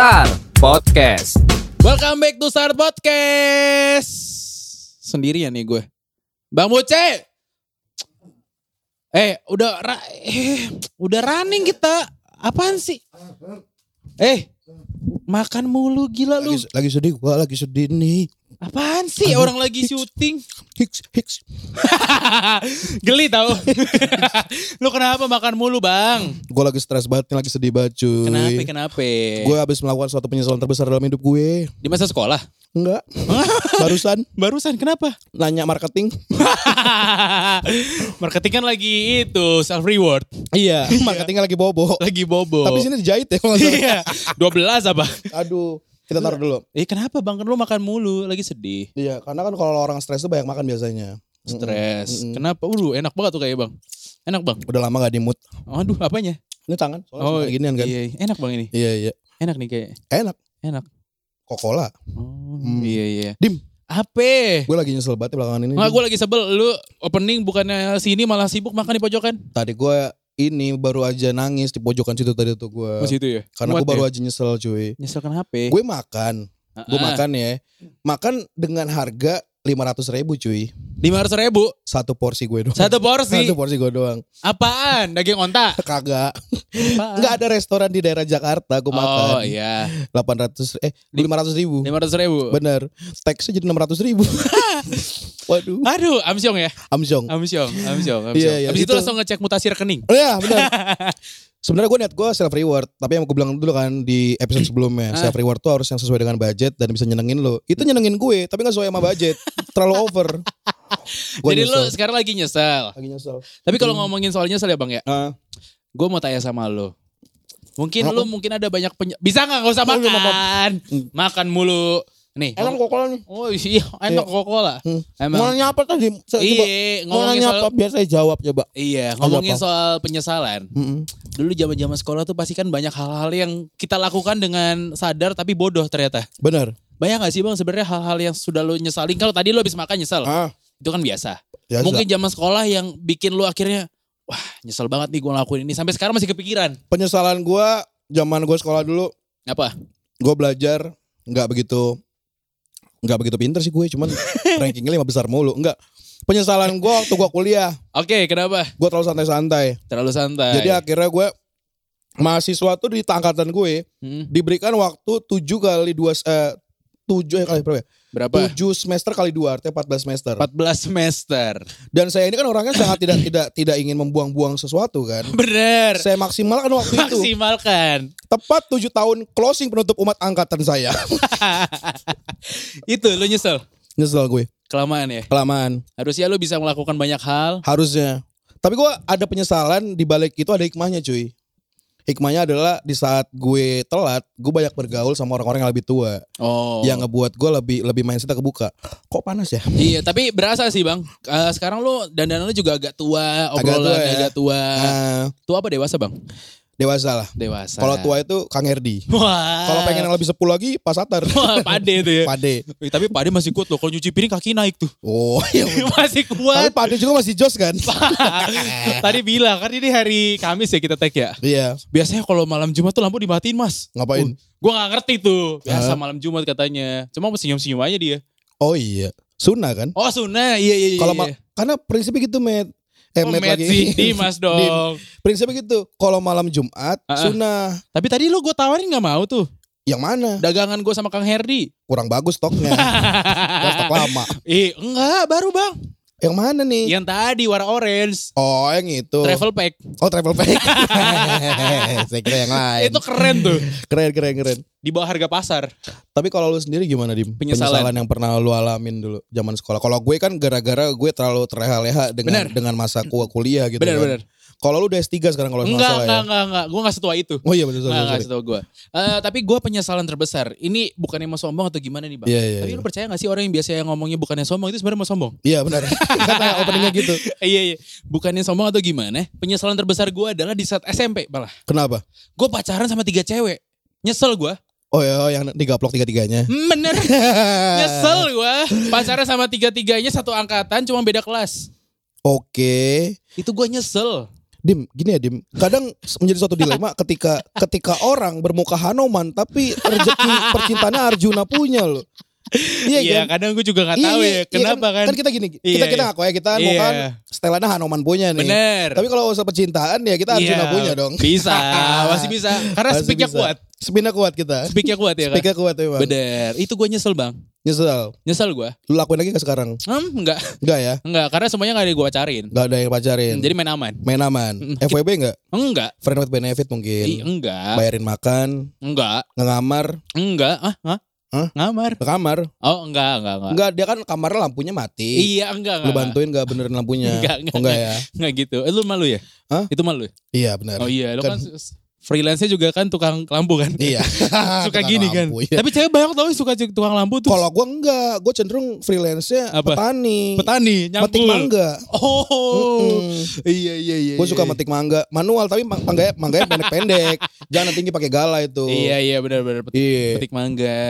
Sar Podcast. Welcome back to Start Podcast. Sendirian nih gue. Bang Buce. Eh, udah ra- eh, udah running kita. Apaan sih? Eh, makan mulu gila lu. lagi, lagi sedih gua lagi sedih nih Apaan sih orang lagi syuting? hiks hiks Geli tau. lu kenapa makan mulu, Bang? gua lagi stres banget nih, lagi sedih banget cuy Kenapa? Kenapa? gue habis melakukan suatu penyesalan terbesar dalam hidup gue Di masa sekolah? enggak barusan Barusan kenapa? nanya marketing Marketing kan lagi itu self reward. iya marketingnya lagi bobo Lagi bobo. tapi sini dijahit ya kalau. Iya. 12 apa? aduh kita taruh dulu Eh kenapa bang? Kan lu makan mulu, lagi sedih. iya karena kan kalau orang stres tuh banyak makan biasanya Stres. Mm-mm. Kenapa? Waduh enak banget tuh kayak bang. Enak bang. udah lama gak di mood Aduh apanya? ini tangan soalnya oh, ginian kan iya, iya. enak bang ini. iya iya Enak nih kayak. enak Enak. Coca-Cola Oh, Hmm. Iya iya. Dim. Apa? gue lagi nyesel banget belakangan ini Nggak gue lagi sebel. Lu opening bukannya sini malah sibuk makan di pojokan? tadi gue ini baru aja nangis di pojokan situ tadi tuh gue Masih itu ya? karena gue baru ya? aja nyesel cuy Nyesel kenapa? gue makan gue makan ya makan dengan harga lima ratus ribu cuy Lima ratus ribu. satu porsi gue doang Satu porsi. satu porsi gue doang Apaan? Daging onta? kagak nggak ada restoran di daerah Jakarta gue Oh makan iya. delapan ratus eh lima ratus ribu Lima ratus ribu. bener teksnya jadi enam ratus ribu waduh Aduh, amsyong ya? amsyong Amsyong, amsyong, amsyong. Iya, iya, Habis itu itu- langsung ngecek mutasi rekening. oh ya bener Sebenarnya gue niat gue self reward, tapi yang gue bilang dulu kan di episode sebelumnya, Ah. self reward tuh harus yang sesuai dengan budget dan bisa nyenengin lo. Itu nyenengin gue, tapi gak sesuai sama budget, terlalu over. Jadi lu nyesel. sekarang lagi nyesel. lagi nyesel. Tapi kalau ngomongin soal nyesel ya bang ya, Ah. gue mau tanya sama lu. Mungkin Apa? lu mungkin ada banyak peny- bisa nggak nggak usah Oh, iya, makan, makan mulu. Nih, Emang kok nih? oh iya enak Coca-Cola. Hmm. Emang. Mau nanya apa tadi? Saya Iya, Mau ngomongin nanya soal apa? Biar saya jawab coba. iya ngomongin apa? soal penyesalan. Mm-mm. Dulu zaman-zaman sekolah tuh pasti kan banyak hal-hal yang kita lakukan dengan sadar tapi bodoh ternyata. Bener. Banyak gak sih bang sebenarnya hal-hal yang sudah lu nyesalin? Kalau tadi lu habis makan nyesel, Ah, itu kan biasa. biasa. Mungkin zaman sekolah yang bikin lu akhirnya wah nyesel banget nih gue ngelakuin ini sampai sekarang masih kepikiran. penyesalan gue zaman gue sekolah dulu, Apa? gue belajar nggak begitu nggak begitu pinter sih gue, cuman rankingnya lima besar mulu. Enggak. Penyesalan gue waktu gue kuliah, Oke, kenapa? gue terlalu santai-santai. Terlalu santai. Jadi akhirnya gue mahasiswa tuh di angkatan gue Hmm, diberikan waktu 7 kali 2 eh 7 eh kali berapa ya? Berapa? 7 semester kali 2 artinya 14 semester. 14 semester. Dan saya ini kan orangnya sangat tidak tidak tidak ingin membuang-buang sesuatu kan. Bener. Saya maksimalkan waktu itu. Maksimalkan. Tepat 7 tahun closing penutup umat angkatan saya. Itu lu nyesel. Nyesel gue. Kelamaan ya. Kelamaan. Harusnya lu bisa melakukan banyak hal. Harusnya. Tapi gue ada penyesalan di balik itu ada hikmahnya cuy. Hikmahnya adalah di saat gue telat, gue banyak bergaul sama orang-orang yang lebih tua. Oh. Yang ngebuat gue lebih lebih mindsetnya kebuka. Kok panas ya? Iya, tapi berasa sih bang. Eh, sekarang lu dandanan lu juga agak tua, Agak obrolan tua ya. agak tua. Ah, Tua apa dewasa bang? Dewasa lah. Dewasa. Kalau tua itu Kang Erdi. Wah. Kalau pengen yang lebih sepul lagi, Pak Satar. Wah, pade itu ya. Pade. Tapi pade masih kuat loh. Kalau nyuci piring kaki naik tuh. Oh, iya. masih Tapi kuat. Pade juga masih jos kan? Tadi bilang kan ini hari Kamis ya kita tag ya. Iya. Biasanya kalau malam Jumat tuh lampu dimatiin mas. Ngapain? Gue gak ngerti tuh. Biasa malam Jumat katanya. Cuma mau senyum-senyum aja dia. Oh iya. Sunnah kan? Oh Sunda. Iya iya iya. Kalau iya. karena prinsipnya gitu, Met. Eh, Oh, lagi. sih, Dimas dong. prinsipnya gitu. Kalau malam Jumat, Ah, ah. sunnah. Tapi tadi lu gue tawarin gak mau tuh. Yang mana? Dagangan gue sama Kang Herdi. Kurang bagus stoknya. Stok lama. Ih enggak baru bang. Yang mana nih? Yang tadi warna orange. Oh, yang itu. Travel pack. Oh, travel pack. Saya kira yang lain. Itu keren tuh. keren, keren, keren. Di bawah harga pasar. Tapi kalau lu sendiri gimana, Dim? Penyesalan. yang pernah lu alamin dulu zaman sekolah. Kalau gue kan gara-gara gue terlalu terleha-leha dengan Bener. dengan masa ku- kuliah gitu Bener kan. bener. Kalau lu udah S3 sekarang kalau nggak Enggak salah enggak ya. enggak enggak. Gue gak setua itu. Oh iya betul Enggak, enggak setua gue. Eh, tapi gue penyesalan terbesar. Ini bukannya mau sombong atau gimana nih bang? Iya, iya, tapi iya. lu percaya gak sih orang yang biasa yang ngomongnya bukannya sombong itu sebenarnya mau sombong? Iya benar. Kata openingnya gitu. iya iya. Bukannya sombong atau gimana? Penyesalan terbesar gue adalah di saat SMP malah. Kenapa? Gue pacaran sama tiga cewek. Nyesel gue. Oh ya, oh, yang digaplok tiga-tiganya. Bener. Nyesel gue. Pacaran sama tiga-tiganya satu angkatan cuma beda kelas. Oke. Itu gue nyesel. Dim, gini ya Dim. Kadang menjadi suatu dilema ketika ketika orang bermuka Hanoman tapi rezeki percintaannya Arjuna punya loh. Iya Iya, kan? kadang gue juga gak tahu ya kenapa kan. Kan kita gini, kita Iya, kita iya. ngaku ya kita mau Iya. kan setelannya Hanoman punya nih. Bener. Tapi kalau usaha percintaan ya kita Arjuna Iya, punya dong. Bisa, masih bisa. Karena Masih speaknya bisa. kuat. Speaknya kuat kita. Speaknya kuat ya kan. Speaknya kuat ya bang. Bener. Itu gue nyesel bang. Nyesel. Nyesel gue. Lu lakuin lagi gak sekarang? Hmm, enggak. Enggak ya? Enggak, karena semuanya gak ada gue pacarin. Enggak ada yang pacarin. Jadi main aman. Main aman. FWB enggak? Enggak. Friend with benefit Ih, mungkin. enggak. Bayarin makan, Enggak. ngamar, Enggak. Ah, hah? Hah? Ngamar. ke kamar. Oh, enggak, enggak, enggak. Enggak, dia kan kamarnya lampunya mati. Iya, enggak, Lu enggak. bantuin gak benerin lampunya? Enggak, enggak, Oh, enggak ya? Enggak gitu. Eh, lu malu ya? Hah? Itu malu ya? Iya benar. Oh iya, lu Kan- kan, freelance-nya juga kan tukang lampu kan? Iya. suka Tukang gini kan. lampu, iya. Tapi cewek banyak tau suka tukang lampu tuh. Kalau gua enggak, gua cenderung freelance-nya Apa? petani. petani, nyambul. Metik mangga. Oh. Mm-mm. Iya iya iya. Gue suka iya. metik mangga manual tapi mang- mangganya mangganya pendek-pendek. Jangan tinggi pakai gala itu. Iya iya benar benar petik, Iya. petik mangga.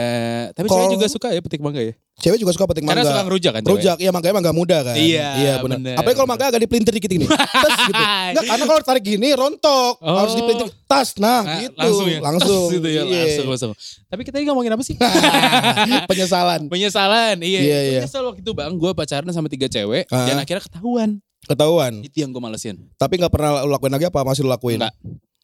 Tapi Kalau- cewek juga suka ya petik mangga ya. Cewek juga suka petik Karena mangga. suka ngerujak kan. Rujak, iya mangganya mangga muda kan. Iya, iya benar. Apalagi kalau mangga agak dipelintir dikit gini. Tas gitu. Enggak, karena kalau tarik gini rontok. Oh. Harus dipelintir tas. Nah, Nah, gitu. Langsung ya. Langsung. gitu ya. Iya. Langsung langsung. Tapi kita ini ngomongin apa sih? Penyesalan. Penyesalan. Iya. Iya, iya. Nyesel waktu itu bang. Gue pacaran sama tiga cewek. Ah. Dan akhirnya ketahuan. Ketahuan. Itu yang gue malesin. Tapi nggak pernah lu lakuin lagi apa masih lu lakuin? Enggak.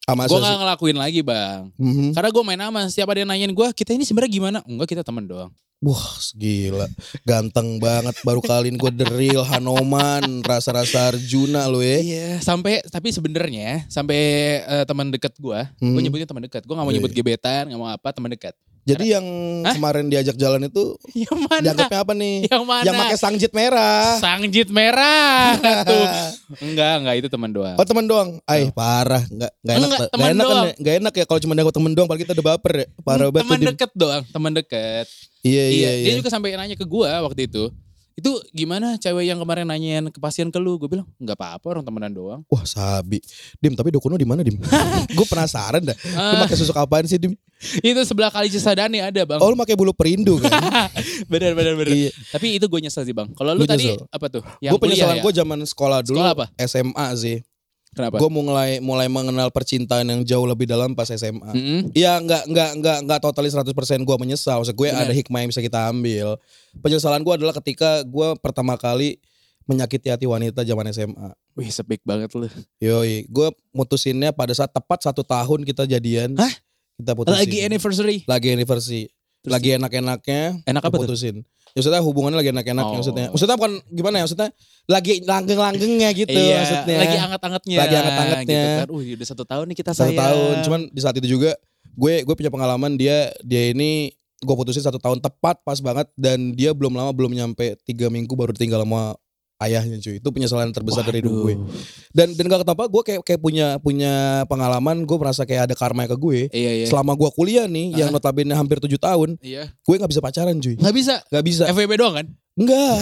Ah, Gue gak ngelakuin lagi bang. Mhm. Karena gue main aman. Setiap ada yang nanyain gue. Kita ini sebenarnya gimana? Enggak kita teman doang. Wah gila Ganteng banget Baru kali ini gue deril Hanoman Rasa-rasa Arjuna lu ya Iya, sampai tapi sebenarnya sampai eh, teman dekat gua, Hmm. gua nyebutnya teman dekat. Gua nggak mau Iya, nyebut gebetan, nggak mau apa, teman dekat. Jadi yang Hah? kemarin diajak jalan itu Yang mana? Dianggapnya apa nih? Yang mana? Yang pakai sangjit merah Sangjit merah tuh. Enggak, enggak itu teman doang. Oh temen doang Ay parah Nggak, nggak enak Enggak, Nggak temen enak, kan, doang. ya? Nggak enak ya Kalau cuma dianggap temen doang Padahal kita udah baper ya Parah banget teman dekat doang, teman dekat. Iya iya Dia iya juga sampai nanya ke gua waktu itu. Itu gimana cewek yang kemarin nanyain kepastian ke lu? Gue bilang, enggak apa-apa orang temenan doang. Wah sabi Dim tapi dukun lu di mana Dim? gue penasaran dah Lu Ah, pakai susuk apaan sih Dim? itu sebelah kali Cisadane ada, Bang. Oh lu pakai bulu perindu kan? bener bener bener. Iya. Tapi itu gue nyesel sih, Bang. Kalau lu Lu tadi nyesel? apa tuh? Gue penyesalan ya? gue zaman sekolah dulu Sekolah apa? SMA sih Kenapa? Gue mulai mulai mengenal percintaan yang jauh lebih dalam pas SMA. Iya nggak nggak nggak nggak totally 100% gue menyesal. Maksud gue Benar. ada hikmah yang bisa kita ambil. Penyesalan gue adalah ketika gue pertama kali menyakiti hati wanita zaman SMA. Wih, sepik banget lu. Yoi, gue mutusinnya pada saat tepat satu tahun kita jadian. Hah? Kita putusin. Lagi anniversary. Lagi anniversary. Terus lagi enak-enaknya. Enak apa putusin. Ya, maksudnya hubungannya lagi enak-enaknya Oh. maksudnya. Maksudnya bukan gimana ya maksudnya lagi langgeng-langgengnya gitu iya, maksudnya. lagi anget-angetnya. Lagi anget-angetnya. Gitu kan. Wih, udah satu tahun nih kita satu sayang. tahun cuman di saat itu juga gue gue punya pengalaman dia dia ini gue putusin satu tahun tepat pas banget dan dia belum lama belum nyampe tiga minggu baru tinggal sama ayahnya cuy itu penyesalan terbesar dari hidup gue Waduh. dan dan gak kenapa gue kayak kayak punya punya pengalaman gue merasa kayak ada karma ke gue Iya, iya. selama gue kuliah nih yang notabene hampir tujuh tahun Iya. gue nggak bisa pacaran cuy Nggak bisa. nggak bisa FWB doang kan? Enggak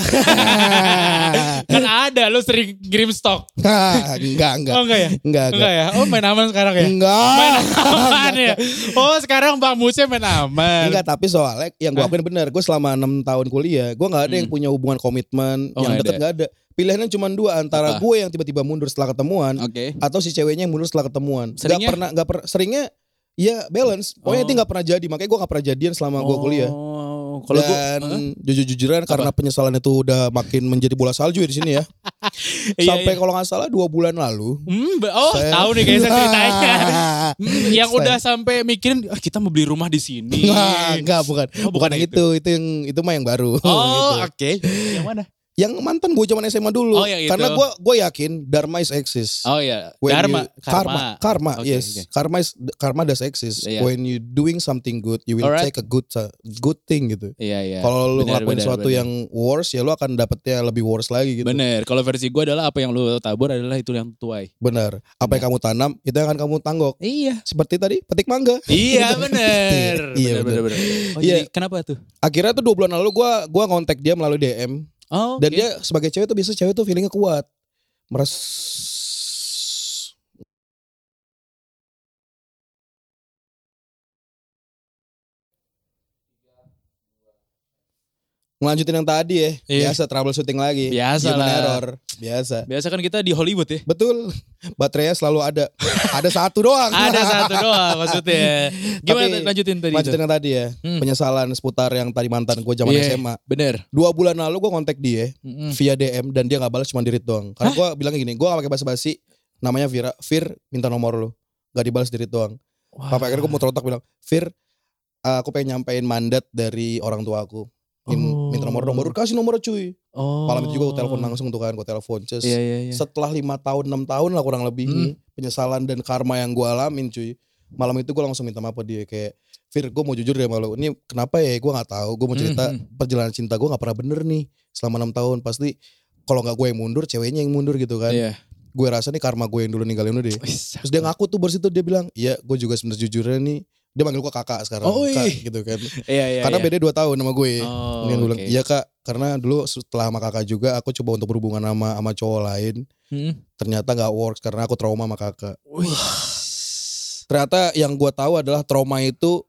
kan ada lu sering kirim stok. enggak enggak Oh enggak ya? enggak Enggak ya? Oh main aman sekarang ya? Main enggak aman ya? Oh sekarang Bang Muce main aman. Enggak tapi soalnya yang gue akuin bener Gue selama 6 tahun kuliah Gue gak ada yang Hmm. punya hubungan komitmen Oh, Yang deket ada. gak ada Pilihannya cuma dua Antara gue yang tiba-tiba mundur setelah ketemuan. Atau si ceweknya yang mundur setelah ketemuan Seringnya? Gak pernah gak per, Seringnya Ya balance Pokoknya Oh. itu gak pernah jadi Makanya gue gak pernah jadian selama gue kuliah Oh, kalau gua Dan Hah? jujur-jujuran Karena penyesalan itu udah makin menjadi bola salju ya di sini ya Iya, Sampai iya. kalau gak salah dua bulan lalu Hmm, oh saya- tahu nih kayaknya ceritanya. Hmm, yang Saya- udah sampai mikirin ah, kita mau beli rumah di sini. Enggak, enggak bukan. Oh, bukan bukan yang itu. itu yang itu mah yang baru. Oh, Gitu. oke. Yang mana? Yang mantan gue zaman SMA dulu. Oh, itu. Karena gue gue yakin Dharma is exist. Oh ya, When Dharma, you- karma, karma, Oke, yes, oke. karma is karma does exist. Iya. When you doing something good, you will Alright. take a good good thing gitu. Iya iya. Kalau lu ngelakuin benar, sesuatu benar. yang worse, ya lu akan dapetnya lebih worse lagi gitu. Bener, kalau versi gue adalah apa yang lu tabur adalah itu yang tuai. Benar. Apa yang kamu tanam, itu yang akan kamu tanggok. Iya. Seperti tadi, petik mangga. Iya bener. Iya, bener, bener. bener, Oh, Iya. jadi kenapa tuh? Akhirnya tuh dua bulan lalu gue gua ngontek dia melalui DM. Oh, Dan oke. dia sebagai cewek tuh biasa cewek tuh feelingnya kuat. Meres Ngelanjutin yang tadi ya. Iya. Biasa troubleshooting lagi. Biasa Human lah. error. Biasa. Biasa kan kita di Hollywood ya. Betul. Baterainya selalu ada. ada satu doang. Ada satu doang maksudnya. Gimana Tapi, lanjutin tadi? Lanjutin itu? yang tadi ya. Hmm. Penyesalan seputar yang tadi mantan gue zaman Iya, SMA. Bener. Dua bulan lalu gue kontak dia Mm-mm. via DM dan dia gak balas cuma dirit doang. Karena gue bilang gini, gue gak pakai basa-basi. Namanya Vira, Fir minta nomor lu. Gak dibalas dirit doang. Wah. Sampai akhirnya gue mau terotak bilang, Fir, uh, aku pengen nyampein mandat dari orang tua aku. Oh. Minta nomor dong, baru kasih nomor cuy. Oh. Malam itu juga gue telepon langsung tuh kan, gue telepon. Cus. Iya iya iya. Setelah lima tahun, enam tahun lah kurang lebih Hmm. nih, penyesalan dan karma yang gue alamin cuy. Malam itu gue langsung minta maaf dia kayak, Fir, gue mau jujur ya malu. Ini kenapa ya? Gue nggak tahu. Gue mau cerita Hmm, perjalanan cinta gue nggak pernah bener nih selama enam tahun. Pasti kalau nggak gue yang mundur, ceweknya yang mundur gitu kan. Iya. Gue rasa nih karma gue yang dulu ninggalin lu deh. Terus dia ngaku tuh bersitu dia bilang, iya gue juga sebenarnya jujurnya nih. Dia manggil gue kakak sekarang, Oh, kak ih. gitu kan. Iya iya. Karena iya. beda 2 tahun sama gue. Oh, Dia bilang, iya kak, karena dulu setelah sama kakak juga aku coba untuk berhubungan sama sama cowok lain. Hmm. Ternyata nggak works karena aku trauma sama kakak. Wih. Ternyata yang gue tahu adalah trauma itu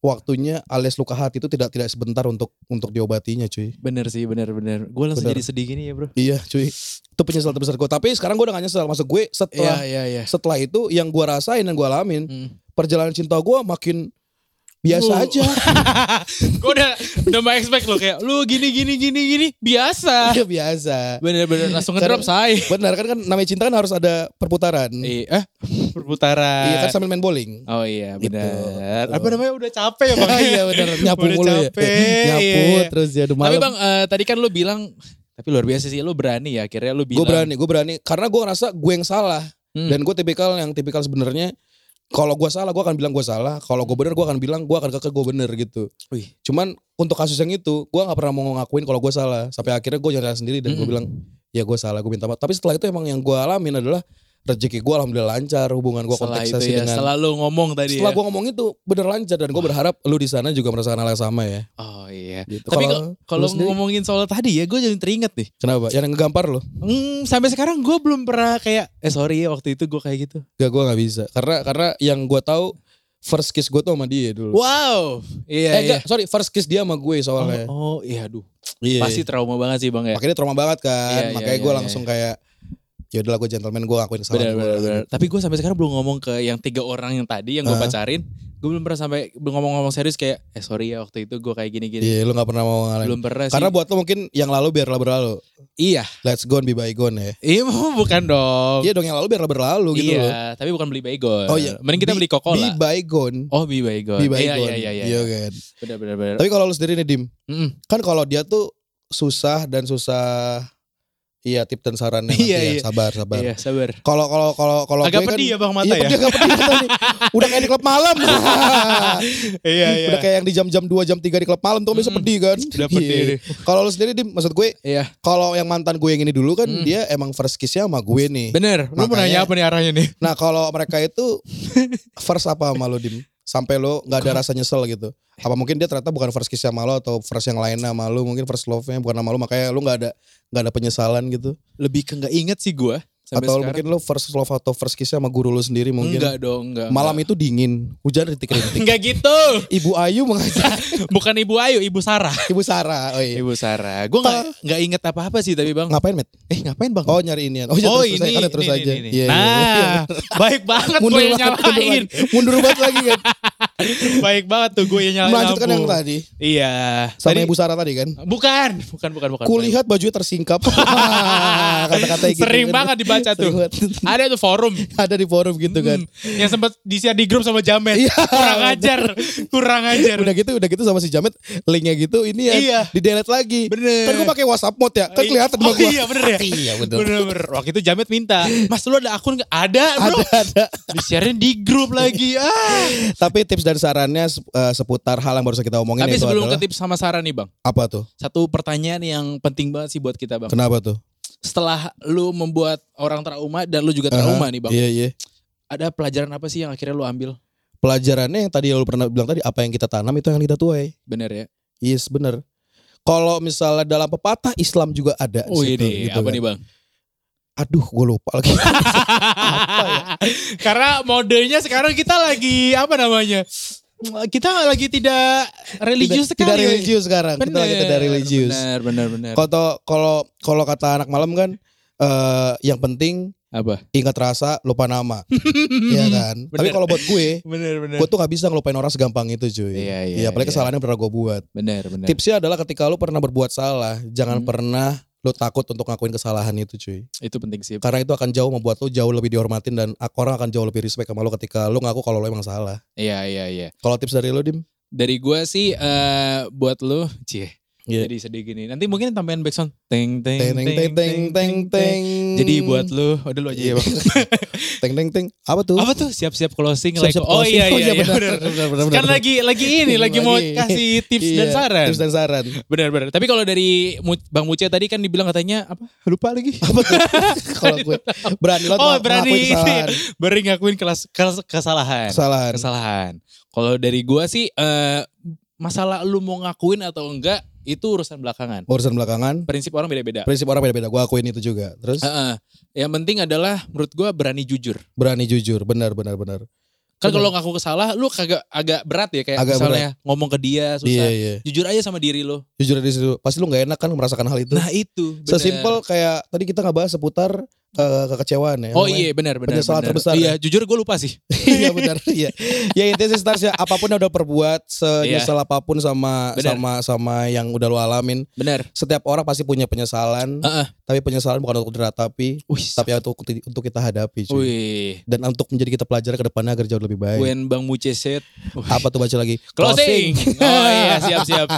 waktunya alias luka hati itu tidak tidak sebentar untuk untuk diobatinya cuy. Bener sih, bener bener. Gue langsung Bener. jadi sedih gini ya bro. Iya cuy. Itu penyesalan terbesar gue. Tapi sekarang gue udah gak nyesel. Maksud gue setelah Iya iya iya. setelah itu yang gue rasain dan gue alamin Hmm. perjalanan cinta gue makin biasa Uh. aja. gue udah udah mau expect lo kayak lu gini gini gini gini biasa. Iya biasa. Bener-bener langsung ngedrop say. Benar kan kan namanya cinta kan harus ada perputaran. Iya, eh perputaran. Iya kan sambil main bowling. Oh iya Gitu. benar. Tuh. Apa namanya udah capek ya bang? iya benar nyapu Udah mulu ya. capek, Nyapu iya. terus ya udah Tapi malam. bang eh, tadi kan lu bilang tapi luar biasa sih lu berani ya akhirnya lu bilang. Gue berani, gue berani karena gue ngerasa gue yang salah Hmm. dan gue tipikal yang tipikal sebenarnya kalau gue salah gue akan bilang gue salah, kalau gue bener gue akan bilang gue akan keke gue bener gitu. Wih. Cuman untuk kasus yang itu gue nggak pernah mau ngakuin kalau gue salah sampai akhirnya gue nyerah sendiri dan gue Mm-mm. bilang ya gue salah gue minta maaf. Tapi setelah itu emang yang gue alamin adalah rezeki gue alhamdulillah lancar hubungan gue setelah itu konteksasi ya, dengan setelah lu ngomong tadi setelah ya. gue ngomong itu bener lancar dan gue berharap lu di sana juga merasakan hal yang sama ya. Oh iya. Gitu. Tapi Kalau ngomongin soal tadi ya gue jadi teringat nih. kenapa? Yang ngegampar lo? Hmm, sampai sekarang gue belum pernah kayak eh sorry ya waktu itu gue kayak gitu. Gak gue nggak bisa karena karena yang gue tahu first kiss gue tuh sama dia dulu. Wow. Iya eh iya. sorry first kiss dia sama gue soalnya. Oh, oh iya aduh. Iya. Pasti trauma banget sih bang ya. Makanya trauma banget kan. Iya, iya, Makanya iya, gue iya. langsung kayak ya udahlah gue gentleman gue ngakuin kesalahan gue. benar benar. Tapi gue sampai sekarang belum ngomong ke yang tiga orang yang tadi yang gue Ah. pacarin. Gue belum pernah sampai belum ngomong-ngomong serius kayak eh sorry ya waktu itu gue kayak gini-gini. Iya, lu gak pernah mau ngalahin. Belum pernah sih. Karena buat lo mungkin yang lalu biarlah berlalu. iya. Let's go and be bygone ya. Iya bukan dong. Iya dong yang lalu biarlah berlalu gitu loh. iya, tapi bukan beli baygon. Oh iya. Mending kita Be- beli Coca-Cola. Be bygone. oh, beli baygon. Be Iya bygone. iya iya iya. Iya kan. Benar benar benar. Tapi kalau lu sendiri nih Dim. Mm-mm. Kan kalau dia tuh susah dan susah Iya tip dan sarannya Iya, nanti ya. iya. Sabar sabar. Iya, sabar. Kalau kalau kalau kalau Agak gue kan, pedih ya bang mata iya, ya. pedih agak pedih mata nih. Udah kayak di klub malam. Iya Udah kayak yang di jam-jam 2 jam 3 di klub malam tuh bisa Mm-mm. pedih kan. Udah pedih Iya. nih. Kalau lu sendiri Dim, maksud gue Iya. kalau yang mantan gue yang ini dulu kan Mm. dia emang first kissnya sama gue nih. Bener. Lu mau nanya apa nih arahnya nih? Nah kalau mereka itu first apa sama lu Dim? Sampai lo nggak ada rasa nyesel gitu. Apa mungkin dia ternyata bukan first kiss sama lo atau first yang lainnya sama lu, mungkin first love-nya bukan sama lu makanya lu nggak ada nggak ada penyesalan gitu. Lebih ke nggak inget sih gue. Sampai atau sekarang. mungkin lo first love atau first kiss sama guru lu sendiri mungkin. Enggak dong, enggak. Malam itu dingin, hujan rintik-rintik. Enggak gitu. Ibu Ayu mengajak Bukan Ibu Ayu, Ibu Sarah. Ibu Sarah. Oh iya. Ibu Sarah. Gue nggak nggak inget apa-apa sih tapi bang. Ngapain, Met? Eh ngapain bang? Oh, nyari inian. Oh, iya, Oh, terus, ini, aja, terus ini, aja. ini, ini. Iya, iya, Nah, iya. baik banget gue mundur nyalain. banget. Mundur banget lagi kan. baik banget tuh gue yang nyalain Melanjutkan lampu. yang tadi Iya. sama Tadi- Ibu Sarah tadi kan. Bukan, bukan, bukan, bukan. Kulihat bajunya tersingkap. Kata-kata gitu. Sering kan. banget dibaca tuh. Banget. Ada tuh forum Ada di forum gitu kan. Hmm, yang sempat di-share di grup sama Jamet. Iya. kurang ajar, kurang ajar. Udah gitu, udah gitu sama si Jamet linknya gitu ini ya Iya. di delete lagi. Bener. Kan gue pakai WhatsApp mode ya. Kan kelihatan oh, sama gua. iya bener ya. Iya bener. Bener bener. Waktu itu Jamet minta, Mas lu ada akun gak? Ada bro. Ada ada. Di-sharein di grup lagi. Ah. Tapi tips dan sarannya eh, seputar hal yang baru saja kita omongin Tapi sebelum adalah ke tips sama saran nih bang. apa tuh? Satu pertanyaan yang penting banget sih buat kita bang. Kenapa tuh? Setelah lu membuat orang trauma dan lu juga trauma Aha, nih bang. Iya iya. Ada pelajaran apa sih yang akhirnya lu ambil? Pelajarannya yang tadi lu pernah bilang tadi apa yang kita tanam itu yang kita tuai. Bener ya? Yes bener. Kalau misalnya dalam pepatah Islam juga ada. Oh situ, ini gitu apa kan. nih bang? Aduh gue lupa lagi. apa ya? Karena modenya sekarang kita lagi apa namanya? kita lagi tidak religius tidak, tidak religius sekarang. kita lagi tidak religius. Benar, benar, benar. Kalau kalau kalau kata anak malam kan eh yang penting Apa? ingat rasa lupa nama. Iya kan? Tapi Bener. kalau buat gue, benar. gue tuh gak bisa ngelupain orang segampang itu cuy. Iya, iya, Iya, apalagi iya. kesalahannya pernah gue buat. Benar, benar. Tipsnya adalah ketika lu pernah berbuat salah, jangan Hmm. pernah lu takut untuk ngakuin kesalahan itu cuy. Itu penting sih. Karena itu akan jauh membuat lu jauh lebih dihormatin dan orang akan jauh lebih respect sama lu ketika lu ngaku kalau lu emang salah. Iya, iya, iya. Kalau tips dari lu Dim? Dari gua sih eh buat lu, cie. Iya. Jadi sedih gini. Nanti mungkin tambahin backsound teng teng Teng teng teng teng teng. Jadi buat lu, udah lu aja ya bang. teng teng teng. Apa tuh? Apa tuh siap-siap closing like Siap-siap oh closing. iya Oh, iya, iya, iya benar, benar. benar, benar, Kan benar. lagi lagi ini lagi mau kasih tips dan Iya, saran. Tips dan saran. Benar-benar. Tapi kalau dari Bang Muce tadi kan dibilang katanya apa? Lupa lagi. Apa tuh? Kalau gue berani lo Oh berani ini. Beri ngakuin kelas, kes- kesalahan. Kesalahan. Kesalahan. Kalau dari gua sih eh masalah lu mau ngakuin atau enggak itu urusan belakangan. Urusan belakangan. Prinsip orang beda-beda. Prinsip orang beda-beda. Gue akuin itu juga. Terus Heeh. Yang penting adalah menurut gua berani jujur. berani jujur. Benar benar benar. Kan kalau ngaku kesalah lu kagak agak berat ya kayak Agak misalnya ngomong ke dia susah. Iya iya. Jujur aja sama diri lo. Jujur di situ. Pasti lu nggak enak kan merasakan hal itu. Nah itu. bener. Sesimpel kayak tadi kita nggak bahas seputar eh, kekecewaan ya. Oh namanya. iya benar benar. Penyesalan benar. terbesar Iya jujur gue lupa sih. iya benar. Iya. Ya intinya sih Stars ya apa pun yang udah perbuat senyesal apa pun sama Benar. sama sama yang udah lu alamin. Benar. Setiap orang pasti punya penyesalan. Heeh. Tapi penyesalan bukan untuk diratapi, Wih. tapi untuk untuk kita hadapi. Cuy. Wih. Dan untuk menjadi kita pelajaran ke depannya agar jauh lebih baik. When Bang Muce set. Apa tuh baca lagi? Closing. Oh iya siap siap.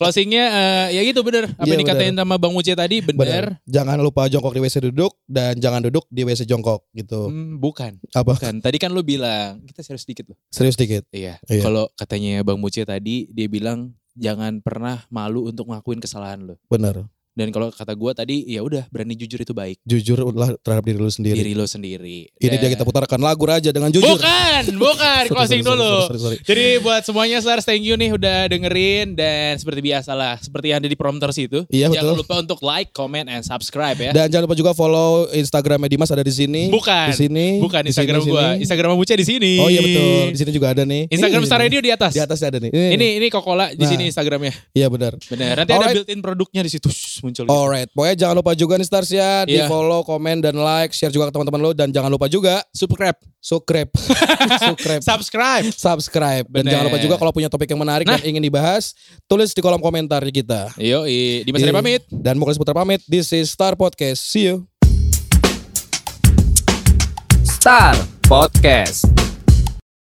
Closingnya eh, ya gitu bener. Apa Iya, yang dikatain sama Bang Muce tadi bener. Benar. Jangan lupa jongkok di WC duduk dan jangan duduk di WC jongkok gitu. Hmm, bukan. Apa? Bukan. Tadi kan lu bilang kita serius dikit loh. Serius dikit. Iya. Iya. Kalau katanya Bang Muce tadi dia bilang jangan pernah malu untuk ngakuin kesalahan lo. Benar. Dan kalau kata gua tadi ya udah berani jujur itu baik. Jujur lah terhadap diri lu sendiri. Diri lo sendiri. Ini Dan- dia kita putarkan lagu Raja dengan jujur. Bukan, bukan. Sorry, Closing sorry, dulu. sorry, sorry, sorry. Jadi buat semuanya Stars thank you nih udah dengerin dan seperti biasa lah seperti yang ada di prompter situ. Iya, Jangan betul. lupa untuk like, comment, and subscribe ya. Dan jangan lupa juga follow Instagramnya Dimas ada di sini. Bukan. Di sini. Bukan di Instagram sini. gua, Instagram Muce di sini. Oh iya betul. Di sini juga ada nih. Instagram Ini, Star ini. Radio di atas. Di atas ada nih. Ini ini Kokola di Nah. sini Instagramnya. Iya benar. Benar. Nanti ada Alright. built-in produknya di situ muncul. gitu. Alright, pokoknya jangan lupa juga nih Stars ya di Iya. follow, komen dan like, share juga ke teman-teman lo dan jangan lupa juga Subscribe. subscribe, subscribe, Subscribe. subscribe dan Bener. jangan lupa juga kalau punya topik yang menarik Nah. dan ingin dibahas, tulis di kolom komentar kita. Yo, Dimas Ari Iya. pamit. Dan Muklis Putra pamit. This is Star Podcast. See you. Star Podcast.